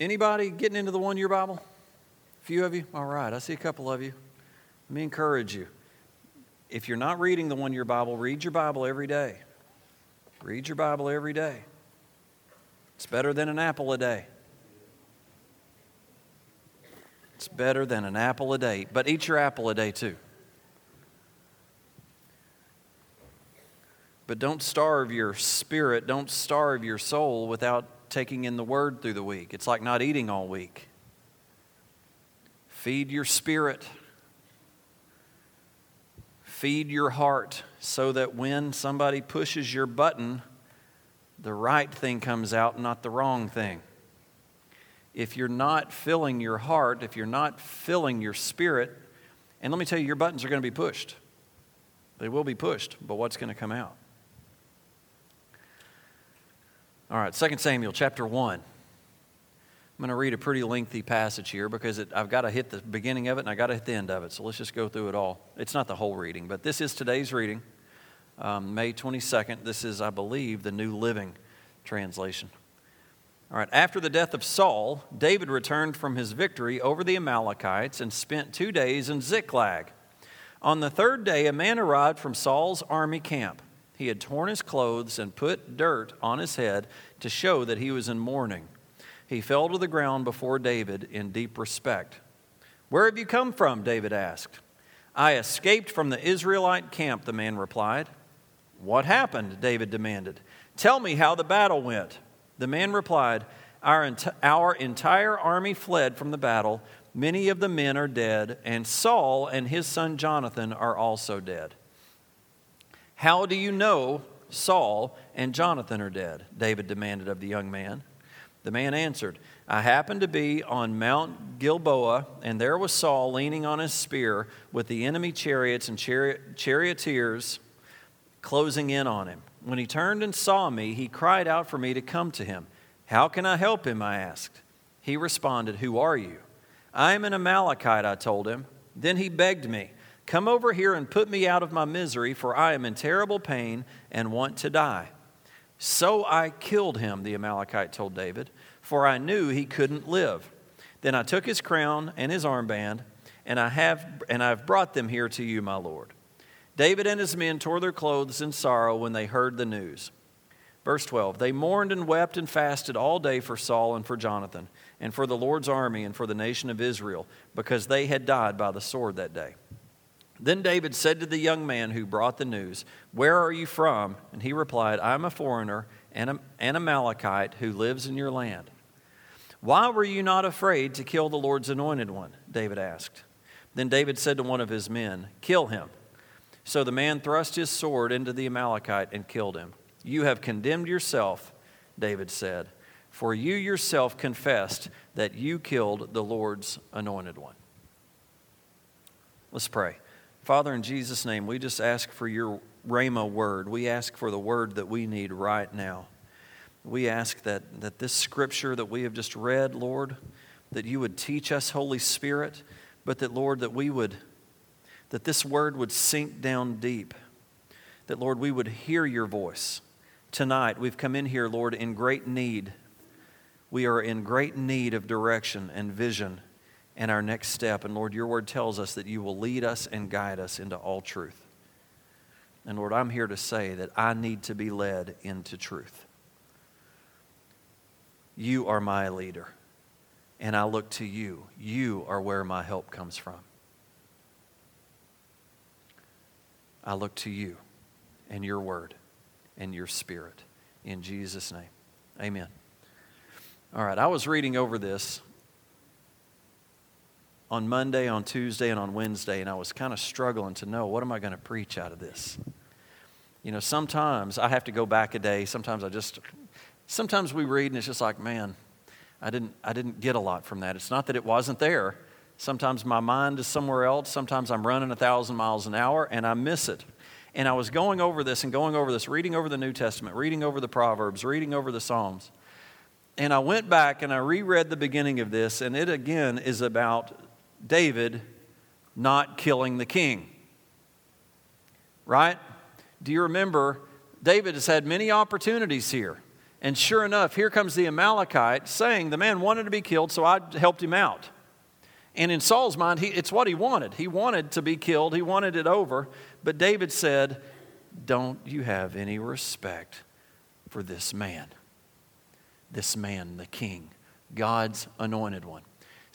Anybody getting into the one year Bible? A few of you? All right, I see a couple of you. Let me encourage you. If you're not reading the one year Bible, read your Bible every day. Read your Bible every day. It's better than an apple a day. It's better than an apple a day. But eat your apple a day too. But don't starve your spirit, don't starve your soul without taking in the word through the week. It's like not eating all week. Feed your spirit, feed your heart so that when somebody pushes your button, the right thing comes out, not the wrong thing. If you're not filling your heart, if you're not filling your spirit, and let me tell you, your buttons are going to be pushed. They will be pushed, but what's going to come out? All right, 2 Samuel chapter 1. I'm going to read a pretty lengthy passage here because it, I've got to hit the beginning of it and I've got to hit the end of it. So let's just go through it all. It's not the whole reading, but this is today's reading, um, May 22nd. This is, I believe, the New Living Translation. All right, after the death of Saul, David returned from his victory over the Amalekites and spent two days in Ziklag. On the third day, a man arrived from Saul's army camp. He had torn his clothes and put dirt on his head to show that he was in mourning. He fell to the ground before David in deep respect. Where have you come from? David asked. I escaped from the Israelite camp, the man replied. What happened? David demanded. Tell me how the battle went. The man replied, our, ent- our entire army fled from the battle. Many of the men are dead, and Saul and his son Jonathan are also dead. How do you know Saul and Jonathan are dead? David demanded of the young man. The man answered, I happened to be on Mount Gilboa, and there was Saul leaning on his spear with the enemy chariots and chari- charioteers closing in on him. When he turned and saw me, he cried out for me to come to him. How can I help him? I asked. He responded, Who are you? I am an Amalekite, I told him. Then he begged me. Come over here and put me out of my misery, for I am in terrible pain and want to die. So I killed him, the Amalekite told David, for I knew he couldn't live. Then I took his crown and his armband, and I have and I've brought them here to you, my lord. David and his men tore their clothes in sorrow when they heard the news. Verse 12 They mourned and wept and fasted all day for Saul and for Jonathan, and for the Lord's army and for the nation of Israel, because they had died by the sword that day. Then David said to the young man who brought the news, Where are you from? And he replied, I am a foreigner and an Amalekite who lives in your land. Why were you not afraid to kill the Lord's anointed one? David asked. Then David said to one of his men, Kill him. So the man thrust his sword into the Amalekite and killed him. You have condemned yourself, David said, for you yourself confessed that you killed the Lord's anointed one. Let's pray. Father, in Jesus' name, we just ask for your Rhema word. We ask for the word that we need right now. We ask that, that this scripture that we have just read, Lord, that you would teach us, Holy Spirit, but that, Lord, that we would, that this word would sink down deep. That, Lord, we would hear your voice. Tonight, we've come in here, Lord, in great need. We are in great need of direction and vision and our next step. And Lord, your word tells us that you will lead us and guide us into all truth. And Lord, I'm here to say that I need to be led into truth. You are my leader, and I look to you. You are where my help comes from. I look to you and your word and your spirit. In Jesus' name, amen. All right, I was reading over this on Monday, on Tuesday, and on Wednesday, and I was kind of struggling to know what am I going to preach out of this. You know, sometimes I have to go back a day. Sometimes I just, sometimes we read and it's just like, man, I didn't, I didn't get a lot from that. It's not that it wasn't there. Sometimes my mind is somewhere else. Sometimes I'm running a thousand miles an hour and I miss it. And I was going over this and going over this, reading over the New Testament, reading over the Proverbs, reading over the Psalms. And I went back and I reread the beginning of this, and it again is about David not killing the king. Right? Do you remember? David has had many opportunities here. And sure enough, here comes the Amalekite saying the man wanted to be killed, so I helped him out. And in Saul's mind, he, it's what he wanted. He wanted to be killed, he wanted it over. But David said, Don't you have any respect for this man? This man, the king, God's anointed one.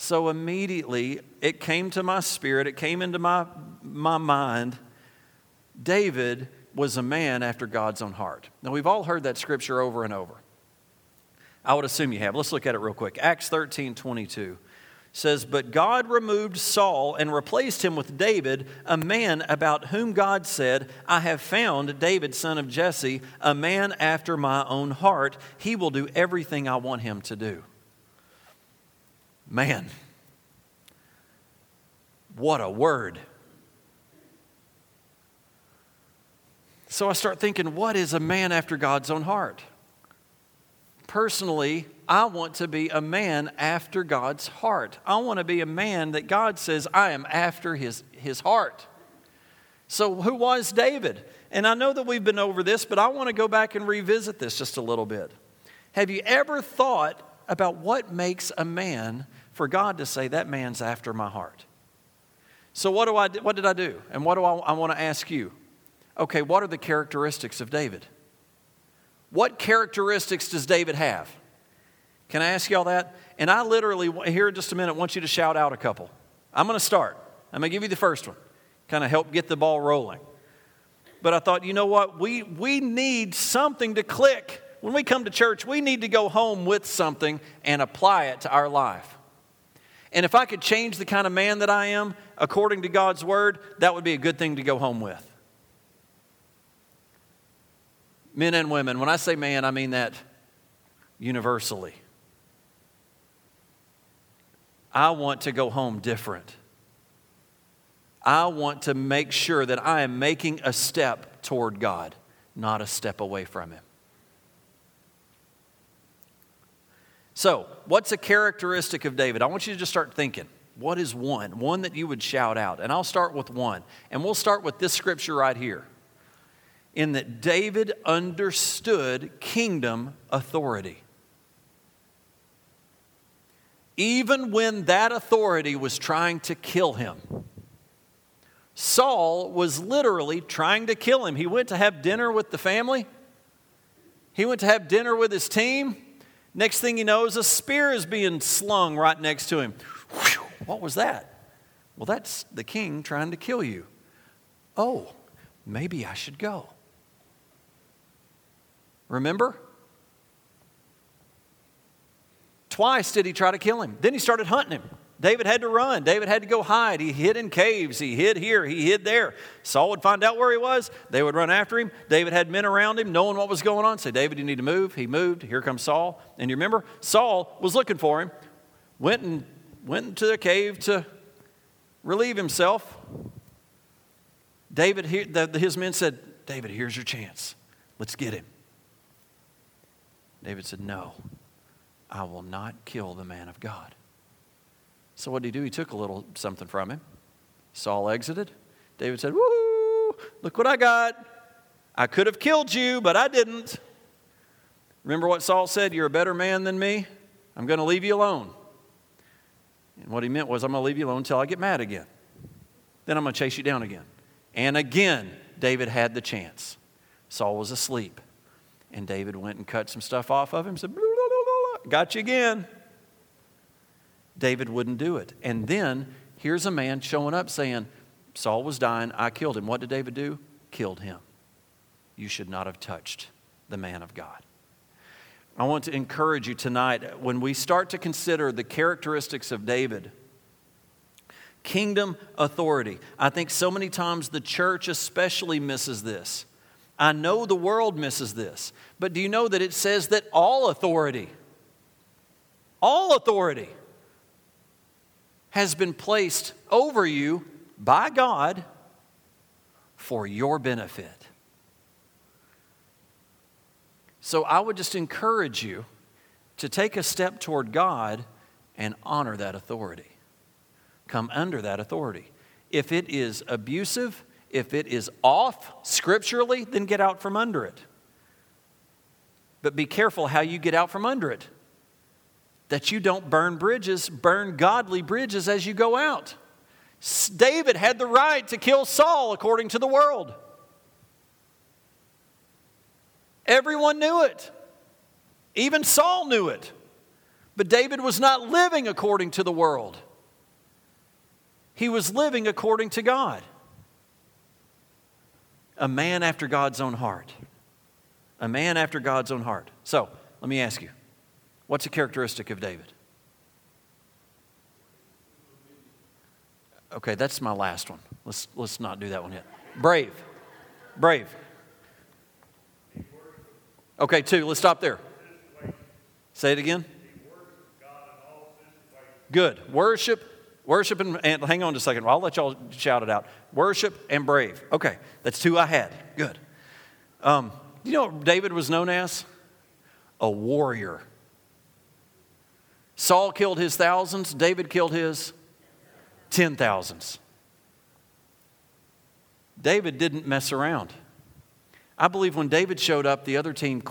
So immediately it came to my spirit, it came into my, my mind. David was a man after God's own heart. Now, we've all heard that scripture over and over. I would assume you have. Let's look at it real quick. Acts 13 22 says, But God removed Saul and replaced him with David, a man about whom God said, I have found David, son of Jesse, a man after my own heart. He will do everything I want him to do. Man, what a word. So I start thinking, what is a man after God's own heart? Personally, I want to be a man after God's heart. I want to be a man that God says, I am after his, his heart. So, who was David? And I know that we've been over this, but I want to go back and revisit this just a little bit. Have you ever thought about what makes a man for God to say, that man's after my heart? So, what, do I, what did I do? And what do I, I want to ask you? Okay, what are the characteristics of David? What characteristics does David have? Can I ask y'all that? And I literally, here in just a minute, want you to shout out a couple. I'm going to start. I'm going to give you the first one, kind of help get the ball rolling. But I thought, you know what? We, we need something to click. When we come to church, we need to go home with something and apply it to our life. And if I could change the kind of man that I am according to God's word, that would be a good thing to go home with. Men and women, when I say man, I mean that universally. I want to go home different. I want to make sure that I am making a step toward God, not a step away from Him. So, what's a characteristic of David? I want you to just start thinking. What is one? One that you would shout out. And I'll start with one. And we'll start with this scripture right here. In that David understood kingdom authority even when that authority was trying to kill him. Saul was literally trying to kill him. He went to have dinner with the family, he went to have dinner with his team. Next thing he knows, a spear is being slung right next to him. Whew, what was that? Well, that's the king trying to kill you. Oh, maybe I should go. Remember? Twice did he try to kill him. Then he started hunting him. David had to run. David had to go hide. He hid in caves. He hid here. He hid there. Saul would find out where he was. They would run after him. David had men around him knowing what was going on. Say, David, you need to move. He moved. Here comes Saul. And you remember, Saul was looking for him, went and went into the cave to relieve himself. David, his men said, David, here's your chance. Let's get him. David said, No, I will not kill the man of God. So what did he do? He took a little something from him. Saul exited. David said, Woo, look what I got. I could have killed you, but I didn't. Remember what Saul said? You're a better man than me. I'm going to leave you alone. And what he meant was, I'm going to leave you alone until I get mad again. Then I'm going to chase you down again. And again, David had the chance. Saul was asleep. And David went and cut some stuff off of him, said, Got you again. David wouldn't do it. And then here's a man showing up saying, Saul was dying, I killed him. What did David do? Killed him. You should not have touched the man of God. I want to encourage you tonight when we start to consider the characteristics of David, kingdom authority. I think so many times the church especially misses this. I know the world misses this, but do you know that it says that all authority all authority has been placed over you by God for your benefit. So I would just encourage you to take a step toward God and honor that authority. Come under that authority. If it is abusive, if it is off scripturally, then get out from under it. but be careful how you get out from under it. That you don't burn bridges, burn godly bridges as you go out. David had the right to kill Saul according to the world. Everyone knew it. Even Saul knew it. But David was not living according to the world, he was living according to God. A man after God's own heart. A man after God's own heart. So, let me ask you what's a characteristic of David? Okay, that's my last one. Let's, let's not do that one yet. Brave. Brave. Okay, two. Let's stop there. Say it again. Good. Worship, worship, and, and hang on just a second. I'll let y'all shout it out. Worship and brave. Okay, that's two I had. Good. Um, you know what David was known as? A warrior. Saul killed his thousands, David killed his ten thousands. David didn't mess around. I believe when David showed up, the other team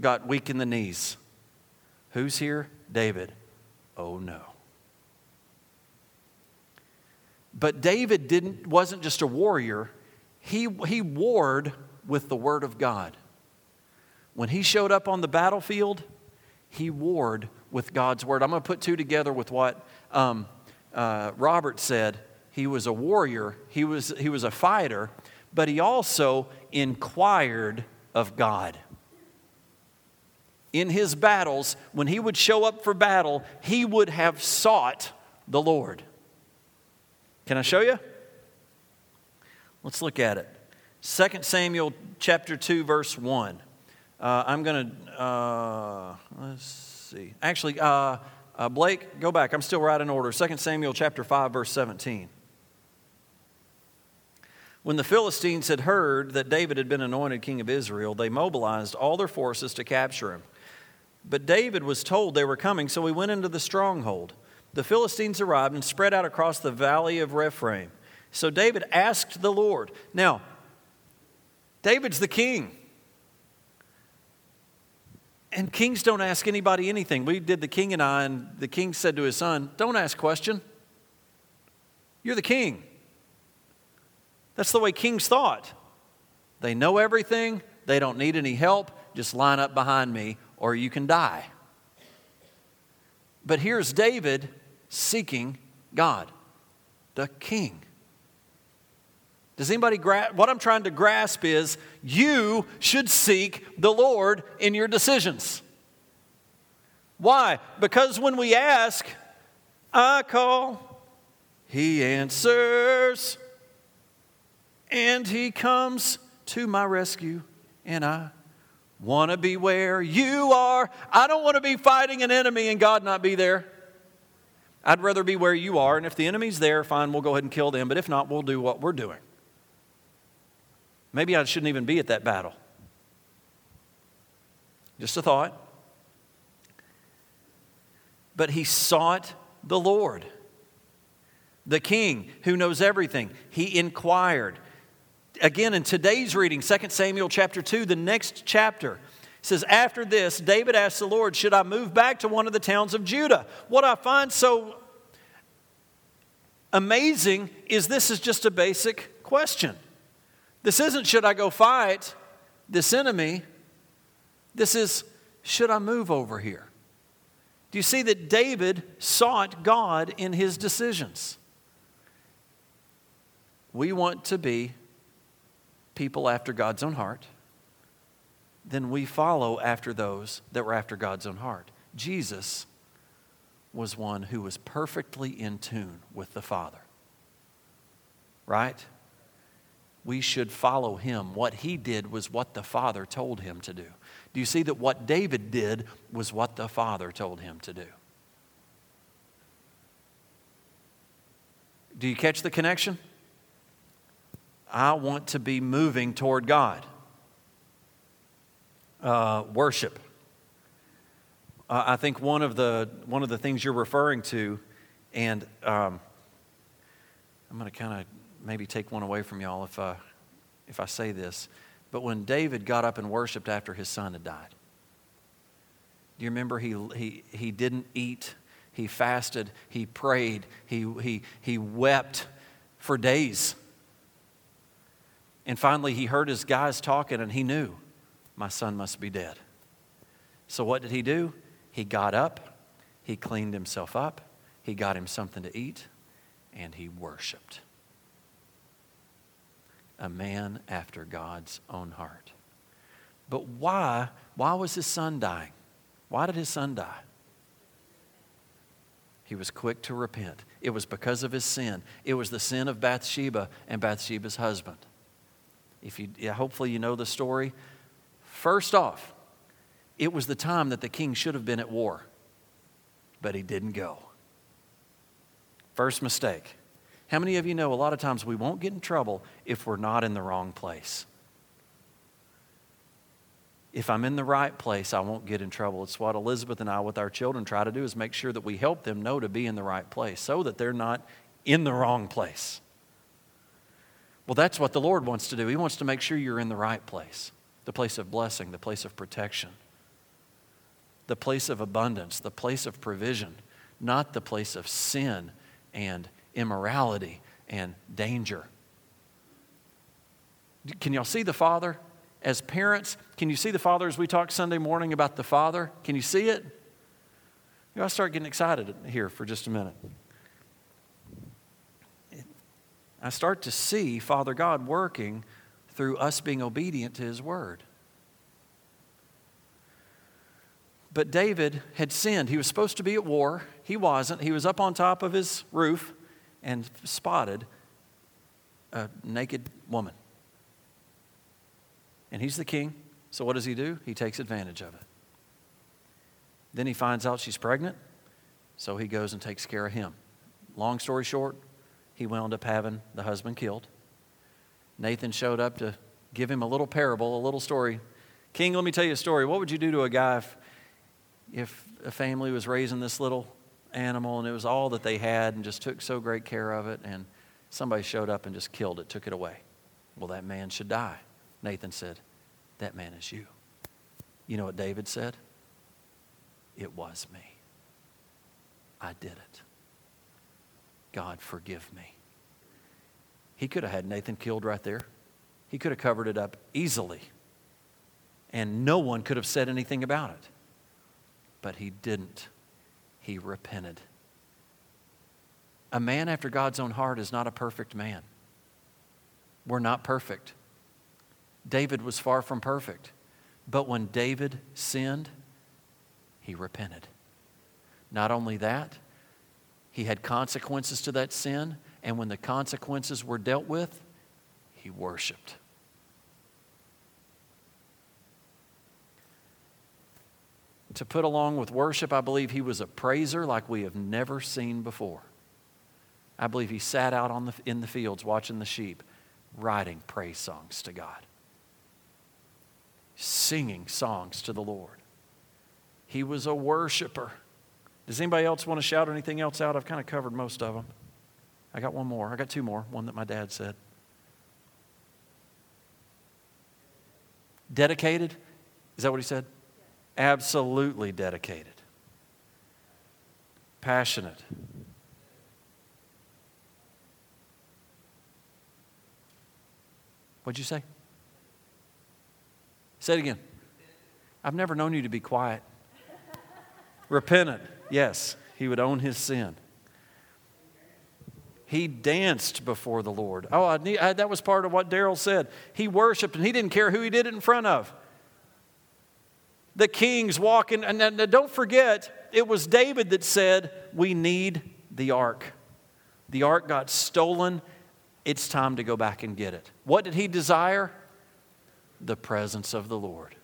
got weak in the knees. Who's here? David. Oh no. But David didn't, wasn't just a warrior, he, he warred with the Word of God. When he showed up on the battlefield, he warred with God's Word. I'm going to put two together with what um, uh, Robert said. He was a warrior, he was, he was a fighter, but he also inquired of God. In his battles, when he would show up for battle, he would have sought the Lord. Can I show you? Let's look at it. 2 Samuel chapter 2, verse 1. Uh, I'm going to, uh, let's see. Actually, uh, uh, Blake, go back. I'm still right in order. 2 Samuel chapter 5, verse 17. When the Philistines had heard that David had been anointed king of Israel, they mobilized all their forces to capture him. But David was told they were coming, so he went into the stronghold. The Philistines arrived and spread out across the valley of Rephaim. So David asked the Lord. Now, David's the king. And kings don't ask anybody anything. We did the king and I, and the king said to his son, Don't ask question. You're the king. That's the way kings thought. They know everything, they don't need any help, just line up behind me or you can die. But here's David seeking God, the king. Does anybody grasp? What I'm trying to grasp is you should seek the Lord in your decisions. Why? Because when we ask, I call, He answers and he comes to my rescue, and I want to be where you are. I don't want to be fighting an enemy and God not be there. I'd rather be where you are, and if the enemy's there, fine, we'll go ahead and kill them, but if not, we'll do what we're doing. Maybe I shouldn't even be at that battle. Just a thought. But he sought the Lord, the king who knows everything. He inquired again in today's reading 2 samuel chapter 2 the next chapter says after this david asked the lord should i move back to one of the towns of judah what i find so amazing is this is just a basic question this isn't should i go fight this enemy this is should i move over here do you see that david sought god in his decisions we want to be people after God's own heart, then we follow after those that were after God's own heart. Jesus was one who was perfectly in tune with the Father. Right? We should follow him. What he did was what the Father told him to do. Do you see that what David did was what the Father told him to do? Do you catch the connection? I want to be moving toward God. Uh, worship. Uh, I think one of the one of the things you're referring to, and um, I'm going to kind of maybe take one away from y'all if I if I say this, But when David got up and worshiped after his son had died, do you remember he, he, he didn't eat, he fasted, he prayed, he, he, he wept for days. And finally, he heard his guys talking and he knew, my son must be dead. So, what did he do? He got up, he cleaned himself up, he got him something to eat, and he worshiped. A man after God's own heart. But why? Why was his son dying? Why did his son die? He was quick to repent. It was because of his sin. It was the sin of Bathsheba and Bathsheba's husband. If you, hopefully you know the story. First off, it was the time that the king should have been at war, but he didn't go. First mistake. How many of you know a lot of times we won't get in trouble if we're not in the wrong place? If I'm in the right place, I won't get in trouble. It's what Elizabeth and I, with our children, try to do is make sure that we help them know to be in the right place so that they're not in the wrong place. Well, that's what the Lord wants to do. He wants to make sure you're in the right place the place of blessing, the place of protection, the place of abundance, the place of provision, not the place of sin and immorality and danger. Can y'all see the Father? As parents, can you see the Father as we talk Sunday morning about the Father? Can you see it? You know, I start getting excited here for just a minute. I start to see Father God working through us being obedient to His Word. But David had sinned. He was supposed to be at war. He wasn't. He was up on top of his roof and spotted a naked woman. And he's the king. So what does he do? He takes advantage of it. Then he finds out she's pregnant. So he goes and takes care of him. Long story short, he wound up having the husband killed. Nathan showed up to give him a little parable, a little story. King, let me tell you a story. What would you do to a guy if, if a family was raising this little animal and it was all that they had and just took so great care of it and somebody showed up and just killed it, took it away? Well, that man should die. Nathan said, That man is you. You know what David said? It was me. I did it. God, forgive me. He could have had Nathan killed right there. He could have covered it up easily. And no one could have said anything about it. But he didn't. He repented. A man after God's own heart is not a perfect man. We're not perfect. David was far from perfect. But when David sinned, he repented. Not only that, he had consequences to that sin, and when the consequences were dealt with, he worshiped. To put along with worship, I believe he was a praiser like we have never seen before. I believe he sat out on the, in the fields watching the sheep, writing praise songs to God, singing songs to the Lord. He was a worshiper. Does anybody else want to shout anything else out? I've kind of covered most of them. I got one more. I got two more. One that my dad said. Dedicated? Is that what he said? Absolutely dedicated. Passionate. What'd you say? Say it again. I've never known you to be quiet. Repentant. Yes, he would own his sin. He danced before the Lord. Oh, I need, I, that was part of what Daryl said. He worshiped and he didn't care who he did it in front of. The kings walking, and don't forget, it was David that said, We need the ark. The ark got stolen. It's time to go back and get it. What did he desire? The presence of the Lord.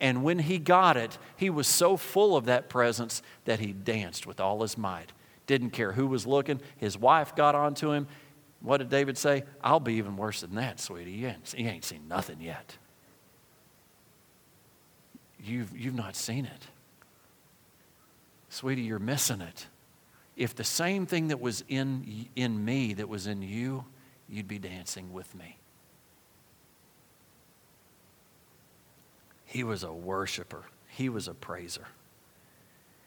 And when he got it, he was so full of that presence that he danced with all his might. Didn't care who was looking. His wife got onto him. What did David say? I'll be even worse than that, sweetie. He ain't seen nothing yet. You've, you've not seen it. Sweetie, you're missing it. If the same thing that was in, in me that was in you, you'd be dancing with me. He was a worshiper, he was a praiser.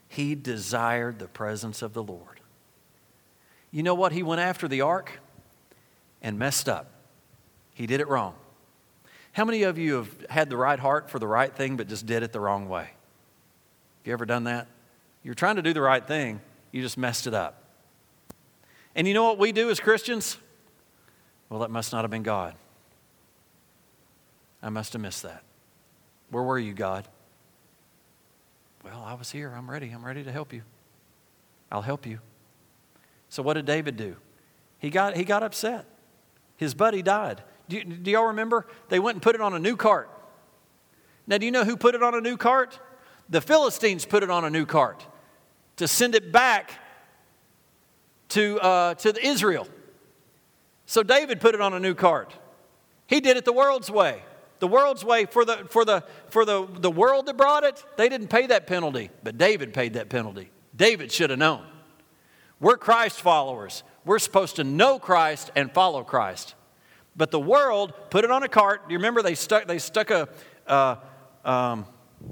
He desired the presence of the Lord. You know what? He went after the ark and messed up. He did it wrong. How many of you have had the right heart for the right thing but just did it the wrong way? Have you ever done that? You're trying to do the right thing, you just messed it up. And you know what we do as Christians? Well, that must not have been God. I must have missed that. Where were you, God? Well, I was here. I'm ready. I'm ready to help you. I'll help you. So, what did David do? He got, he got upset. His buddy died. Do, do y'all remember? They went and put it on a new cart. Now, do you know who put it on a new cart? The Philistines put it on a new cart to send it back to, uh, to Israel. So David put it on a new cart. He did it the world's way. The world's way for the for the for the, the world that brought it, they didn't pay that penalty, but David paid that penalty. David should have known. We're Christ followers. We're supposed to know Christ and follow Christ. But the world put it on a cart. You remember they stuck they stuck a uh, um,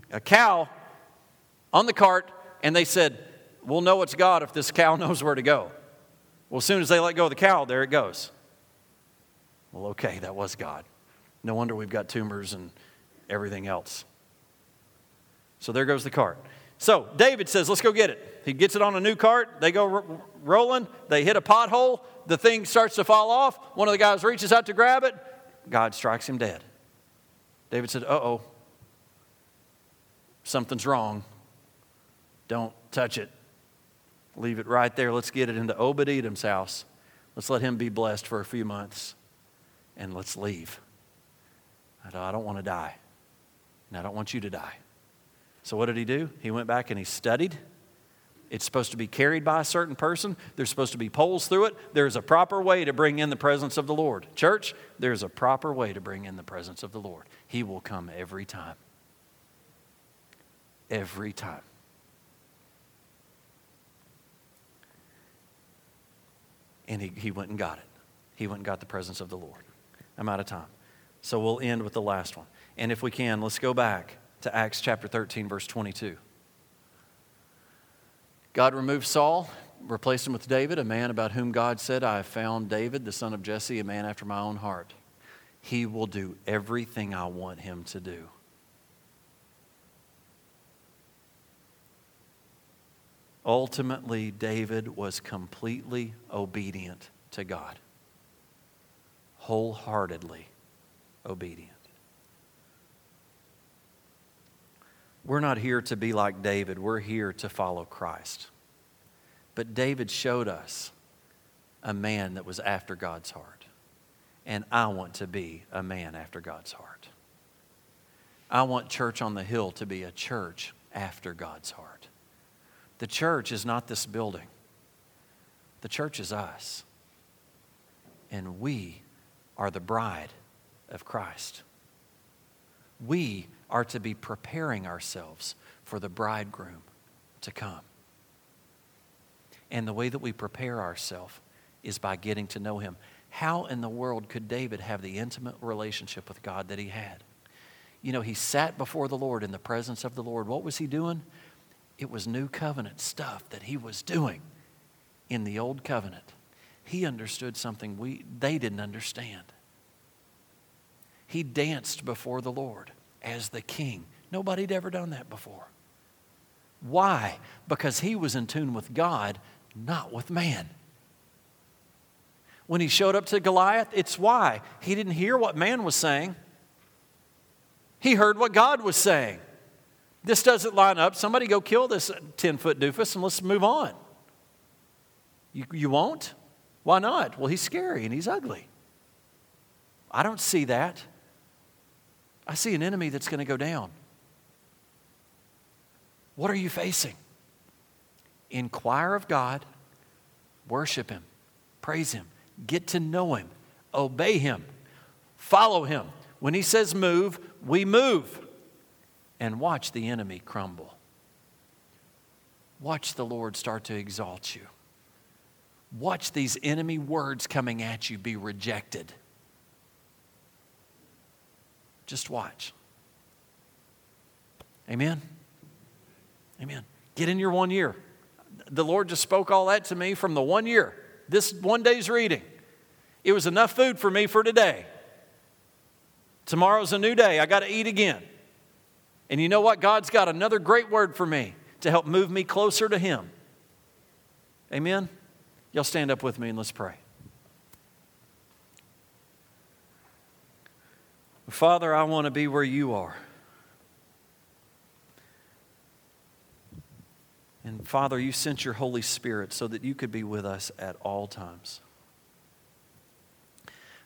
a cow on the cart and they said, "We'll know it's God if this cow knows where to go." Well, as soon as they let go of the cow, there it goes. Well, okay, that was God. No wonder we've got tumors and everything else. So there goes the cart. So David says, Let's go get it. He gets it on a new cart. They go rolling. They hit a pothole. The thing starts to fall off. One of the guys reaches out to grab it. God strikes him dead. David said, Uh oh, something's wrong. Don't touch it. Leave it right there. Let's get it into Obed Edom's house. Let's let him be blessed for a few months and let's leave. I don't want to die. And I don't want you to die. So, what did he do? He went back and he studied. It's supposed to be carried by a certain person. There's supposed to be poles through it. There's a proper way to bring in the presence of the Lord. Church, there's a proper way to bring in the presence of the Lord. He will come every time. Every time. And he, he went and got it. He went and got the presence of the Lord. I'm out of time. So we'll end with the last one. And if we can, let's go back to Acts chapter 13, verse 22. God removed Saul, replaced him with David, a man about whom God said, I have found David, the son of Jesse, a man after my own heart. He will do everything I want him to do. Ultimately, David was completely obedient to God, wholeheartedly obedient. We're not here to be like David, we're here to follow Christ. But David showed us a man that was after God's heart. And I want to be a man after God's heart. I want Church on the Hill to be a church after God's heart. The church is not this building, the church is us. And we are the bride of Christ. We are to be preparing ourselves for the bridegroom to come. And the way that we prepare ourselves is by getting to know him. How in the world could David have the intimate relationship with God that he had? You know, he sat before the Lord in the presence of the Lord. What was he doing? It was new covenant stuff that he was doing in the old covenant. He understood something we they didn't understand. He danced before the Lord as the king. Nobody had ever done that before. Why? Because he was in tune with God, not with man. When he showed up to Goliath, it's why. He didn't hear what man was saying, he heard what God was saying. This doesn't line up. Somebody go kill this 10 foot doofus and let's move on. You, you won't? Why not? Well, he's scary and he's ugly. I don't see that. I see an enemy that's going to go down. What are you facing? Inquire of God, worship Him, praise Him, get to know Him, obey Him, follow Him. When He says move, we move. And watch the enemy crumble. Watch the Lord start to exalt you. Watch these enemy words coming at you be rejected. Just watch. Amen? Amen. Get in your one year. The Lord just spoke all that to me from the one year, this one day's reading. It was enough food for me for today. Tomorrow's a new day. I got to eat again. And you know what? God's got another great word for me to help move me closer to Him. Amen? Y'all stand up with me and let's pray. Father, I want to be where you are. And Father, you sent your Holy Spirit so that you could be with us at all times.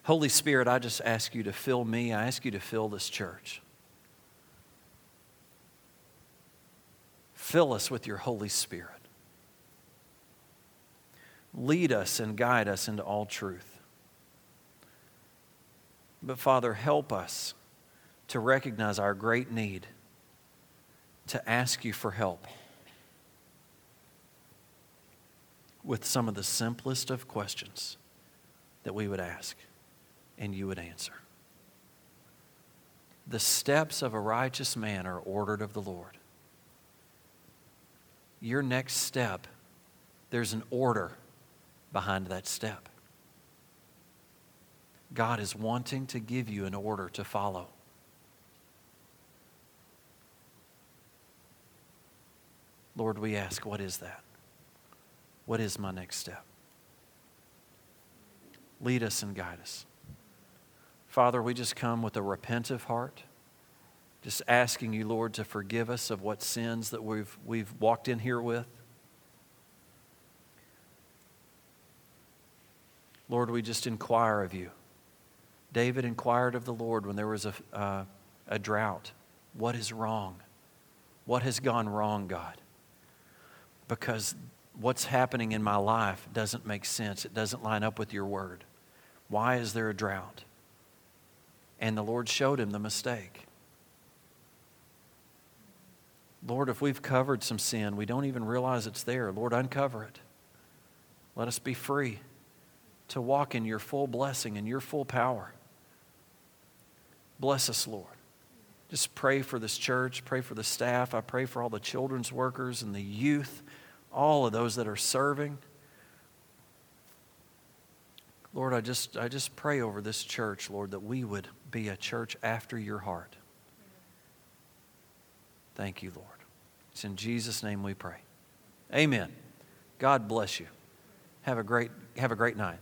Holy Spirit, I just ask you to fill me. I ask you to fill this church. Fill us with your Holy Spirit. Lead us and guide us into all truth. But Father, help us to recognize our great need to ask you for help with some of the simplest of questions that we would ask and you would answer. The steps of a righteous man are ordered of the Lord. Your next step, there's an order behind that step. God is wanting to give you an order to follow. Lord, we ask, what is that? What is my next step? Lead us and guide us. Father, we just come with a repentant heart, just asking you, Lord, to forgive us of what sins that we've, we've walked in here with. Lord, we just inquire of you. David inquired of the Lord when there was a, uh, a drought. What is wrong? What has gone wrong, God? Because what's happening in my life doesn't make sense. It doesn't line up with your word. Why is there a drought? And the Lord showed him the mistake. Lord, if we've covered some sin, we don't even realize it's there. Lord, uncover it. Let us be free to walk in your full blessing and your full power. Bless us, Lord. Just pray for this church, pray for the staff. I pray for all the children's workers and the youth all of those that are serving. Lord, I just, I just pray over this church, Lord, that we would be a church after your heart. Thank you, Lord. It's in Jesus' name we pray. Amen. God bless you. Have a great, have a great night.